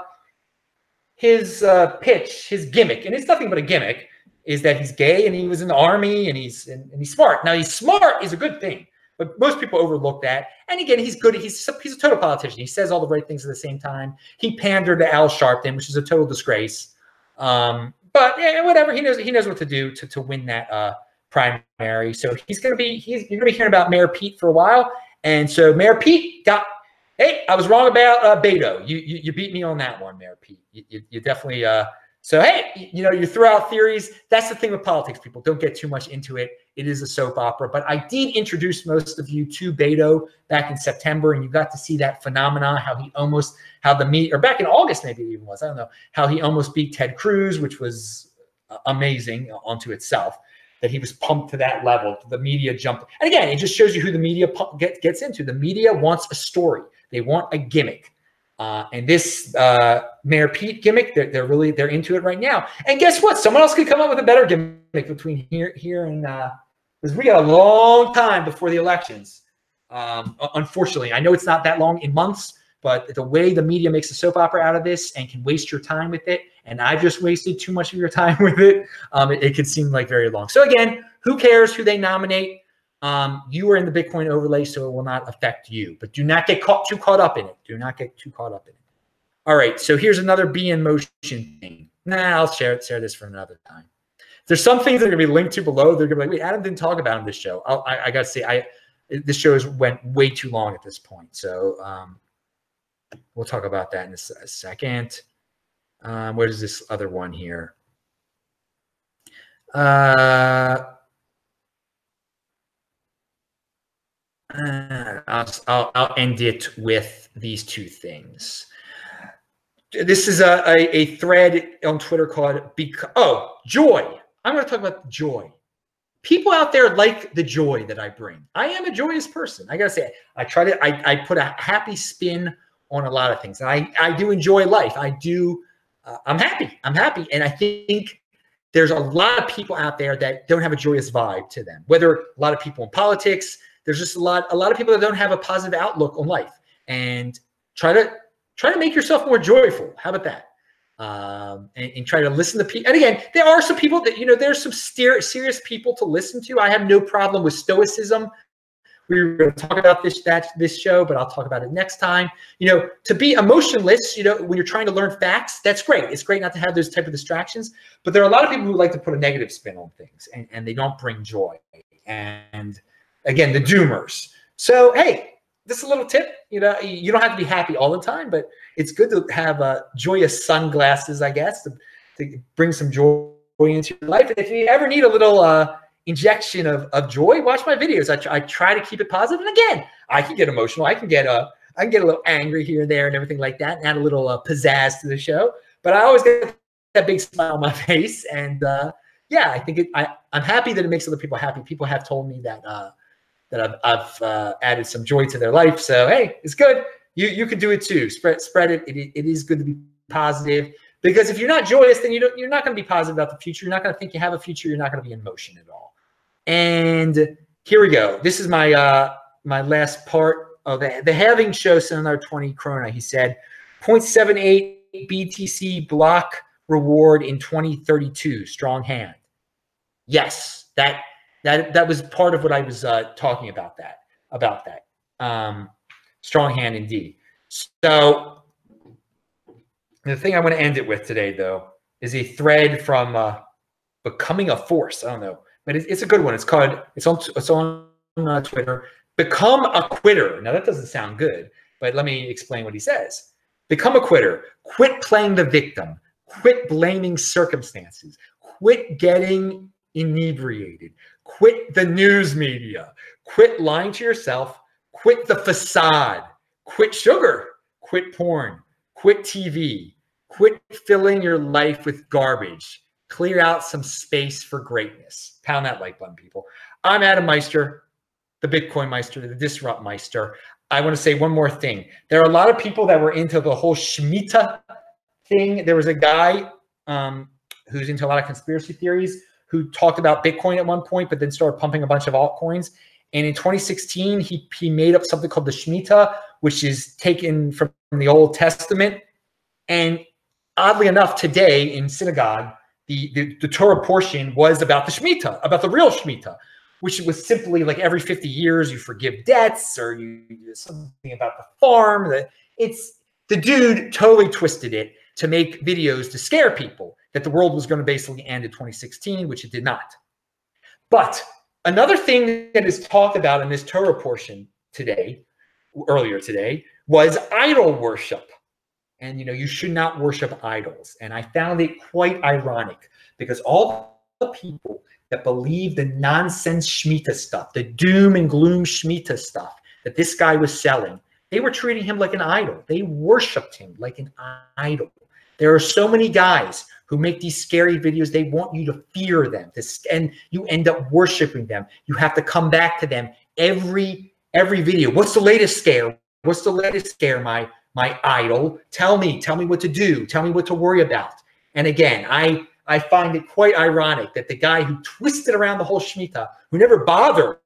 A: his uh, pitch, his gimmick, and it's nothing but a gimmick, is that he's gay and he was in the army and he's and, and he's smart. Now he's smart is a good thing, but most people overlook that. And again, he's good. He's he's a total politician. He says all the right things at the same time. He pandered to Al Sharpton, which is a total disgrace. Um, but yeah, whatever. He knows he knows what to do to to win that uh, primary. So he's gonna be he's you're gonna be hearing about Mayor Pete for a while. And so Mayor Pete got Hey, I was wrong about uh, Beto. You, you, you beat me on that one, Mayor Pete. You, you, you definitely. Uh, so hey, you know you throw out theories. That's the thing with politics. People don't get too much into it. It is a soap opera. But I did introduce most of you to Beto back in September, and you got to see that phenomenon. How he almost how the meet or back in August maybe it even was. I don't know how he almost beat Ted Cruz, which was uh, amazing onto itself that he was pumped to that level. The media jumped. And again, it just shows you who the media get, gets into. The media wants a story. They want a gimmick. Uh, and this uh, Mayor Pete gimmick, they're, they're really they're into it right now. And guess what? Someone else could come up with a better gimmick between here here and because uh, we got a long time before the elections. Um, unfortunately, I know it's not that long in months, but the way the media makes a soap opera out of this and can waste your time with it, and I've just wasted too much of your time with it, um, it, it could seem like very long. So again, who cares who they nominate? Um, you are in the Bitcoin overlay, so it will not affect you. But do not get caught too caught up in it. Do not get too caught up in it. All right, so here's another be in motion thing. Nah, I'll share it, share this for another time. There's some things that are to be linked to below. They're to be like, wait, Adam didn't talk about this show. I'll, i I, got to say, I this show has went way too long at this point. So um, we'll talk about that in a, a second. Um, where's this other one here? Uh, Uh, I'll, I'll, I'll, end it with these two things. This is a, a, a thread on Twitter called Bec- Oh, joy. I'm going to talk about joy. People out there like the joy that I bring. I am a joyous person. I got to say, I try to, I, I put a happy spin on a lot of things. And I, I do enjoy life. I do, uh, I'm happy. I'm happy. And I think there's a lot of people out there that don't have a joyous vibe to them, whether a lot of people in politics, there's just a lot a lot of people that don't have a positive outlook on life. And try to try to make yourself more joyful. How about that? Um, and, and, try to listen to people and again there are some people that you know there's some serious people to listen to. I have no problem with stoicism. We are going to talk about this that this show but i'll talk about it next time. You know to be emotionless you know when you're trying to learn facts that's great. It's great not to have those type of distractions but there are a lot of people who like to put a negative spin on things and, and they don't bring joy. And again, the doomers. So, hey, this is a little tip. You know, you don't have to be happy all the time, but it's good to have uh, joyous sunglasses, I guess, to, to bring some joy into your life. And if you ever need a little uh, injection of, of joy, watch my videos. I, try, I try to keep it positive. And again, I can get emotional. I can get uh, I can get a little angry here and there and everything like that, and add a little uh, pizzazz to the show. But I always get that big smile on my face, and uh, yeah, I think it, I I'm happy that it makes other people happy. People have told me that uh, that I've, I've uh, added some joy to their life. So hey, it's good. You you can do it too. Spread spread it. It, it is good to be positive because if you're not joyous, then you don't, you're not going to be positive about the future. You're not going to think you have a future. You're not going to be in motion at all. And here we go. This is my uh, my last part of the, the halving show. Another 20 krona. He said 0.78 BTC block reward in 2032. Strong hand. Yes, that that that was part of what I was uh, talking about. That about that um, strong hand indeed. So the thing I want to end it with today, though, is a thread from uh, becoming a force. I don't know, but it's, it's a good one. It's called it's on it's on uh, Twitter. Become a quitter. Now that doesn't sound good, but let me explain what he says. Become a quitter. Quit playing the victim. Quit blaming circumstances quit getting inebriated, quit the news media, quit lying to yourself, quit the facade, quit sugar, quit porn, quit TV, quit filling your life with garbage. Clear out some space for greatness. Pound that like button, people. I'm Adam Meister, the Bitcoin Meister, the Disrupt Meister. I want to say one more thing. There are a lot of people that were into the whole Shemitah thing. There was a guy um, who's into a lot of conspiracy theories who talked about Bitcoin at one point, but then started pumping a bunch of altcoins. And in 2016, he, he made up something called the Shemitah, which is taken from the Old Testament. And oddly enough, today in synagogue, the, the, the Torah portion was about the Shemitah, about the real Shemitah which was simply like every 50 years you forgive debts or you do something about the farm. That it's the dude totally twisted it to make videos to scare people that the world was going to basically end in 2016, which it did not. But another thing that is talked about in this Torah portion today, earlier today, was idol worship. And you know, you should not worship idols. And I found it quite ironic because all the people that believed the nonsense Shemitah stuff, the doom and gloom Shemitah stuff that this guy was selling, they were treating him like an idol. They worshiped him like an idol. There are so many guys who make these scary videos. They want you to fear them, and you end up worshiping them. You have to come back to them every every video. What's the latest scare? What's the latest scare, my my idol? Tell me, tell me what to do. Tell me what to worry about. And again, I I find it quite ironic that the guy who twisted around the whole Shemitah, who never bothered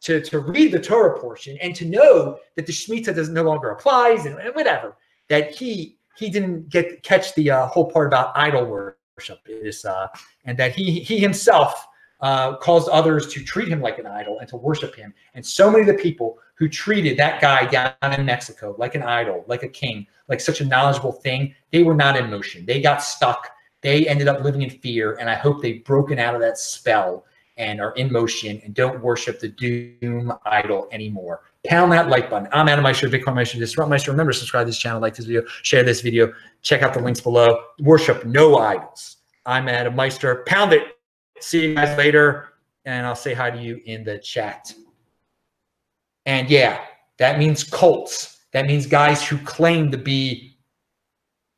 A: to, to read the Torah portion and to know that the Shemitah does no longer applies and, and whatever, that he he didn't get catch the uh, whole part about idol worship is uh, and that he he himself uh, caused others to treat him like an idol and to worship him. And so many of the people who treated that guy down in Mexico like an idol, like a king, like such a knowledgeable thing, they were not in motion. They got stuck they ended up living in fear, and I hope they've broken out of that spell and are in motion and don't worship the doom idol anymore. Pound that like button. I'm Adam Meister, Bitcoin Meister, Disrupt Meister. Remember, subscribe to this channel, like this video, share this video, check out the links below. Worship no idols. I'm Adam Meister. Pound it. See you guys later, and I'll say hi to you in the chat. And yeah, that means cults. That means guys who claim to be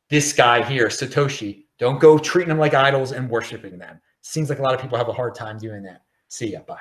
A: this guy here, Satoshi. Don't go treating them like idols and worshiping them. Seems like a lot of people have a hard time doing that. See ya. Bye.